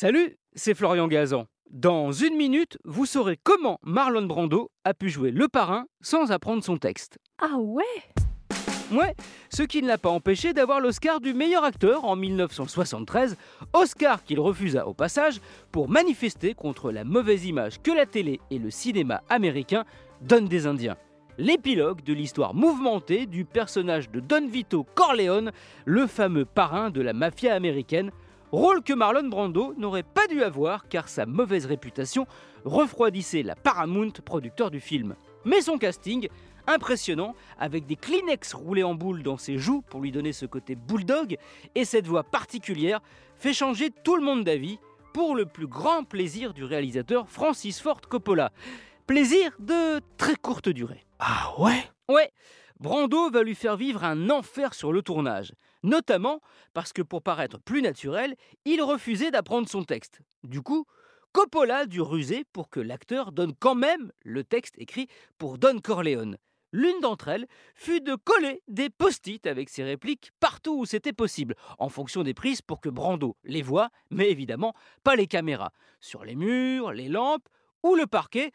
Salut, c'est Florian Gazan. Dans une minute, vous saurez comment Marlon Brando a pu jouer le parrain sans apprendre son texte. Ah ouais? Ouais, ce qui ne l'a pas empêché d'avoir l'Oscar du meilleur acteur en 1973, Oscar qu'il refusa au passage pour manifester contre la mauvaise image que la télé et le cinéma américain donnent des Indiens. L'épilogue de l'histoire mouvementée du personnage de Don Vito Corleone, le fameux parrain de la mafia américaine, rôle que Marlon Brando n'aurait pas dû avoir car sa mauvaise réputation refroidissait la Paramount, producteur du film. Mais son casting, impressionnant, avec des Kleenex roulés en boule dans ses joues pour lui donner ce côté bulldog, et cette voix particulière, fait changer tout le monde d'avis pour le plus grand plaisir du réalisateur Francis Ford Coppola. Plaisir de très courte durée. Ah ouais? Ouais, Brando va lui faire vivre un enfer sur le tournage, notamment parce que pour paraître plus naturel, il refusait d'apprendre son texte. Du coup, Coppola dû ruser pour que l'acteur donne quand même le texte écrit pour Don Corleone. L'une d'entre elles fut de coller des post-it avec ses répliques partout où c'était possible, en fonction des prises pour que Brando les voie, mais évidemment pas les caméras, sur les murs, les lampes ou le parquet.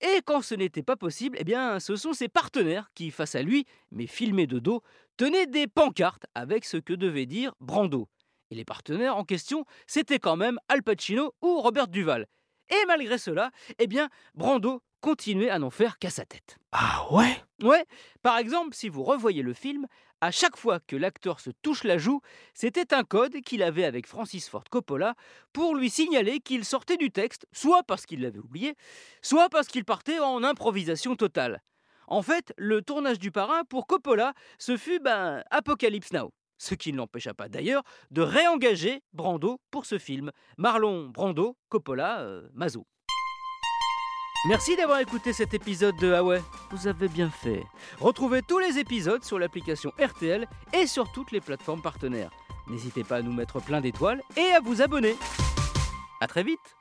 Et quand ce n'était pas possible, eh bien, ce sont ses partenaires qui, face à lui, mais filmés de dos, tenaient des pancartes avec ce que devait dire Brando. Et les partenaires en question, c'était quand même Al Pacino ou Robert Duval. Et malgré cela, eh bien, Brando continuait à n'en faire qu'à sa tête. Ah ouais? Ouais, par exemple, si vous revoyez le film, à chaque fois que l'acteur se touche la joue, c'était un code qu'il avait avec Francis Ford Coppola pour lui signaler qu'il sortait du texte, soit parce qu'il l'avait oublié, soit parce qu'il partait en improvisation totale. En fait, le tournage du parrain pour Coppola, ce fut ben Apocalypse Now. Ce qui ne l'empêcha pas d'ailleurs de réengager Brando pour ce film. Marlon Brando, Coppola, euh, Mazzo. Merci d'avoir écouté cet épisode de Ah ouais, vous avez bien fait. Retrouvez tous les épisodes sur l'application RTL et sur toutes les plateformes partenaires. N'hésitez pas à nous mettre plein d'étoiles et à vous abonner. A très vite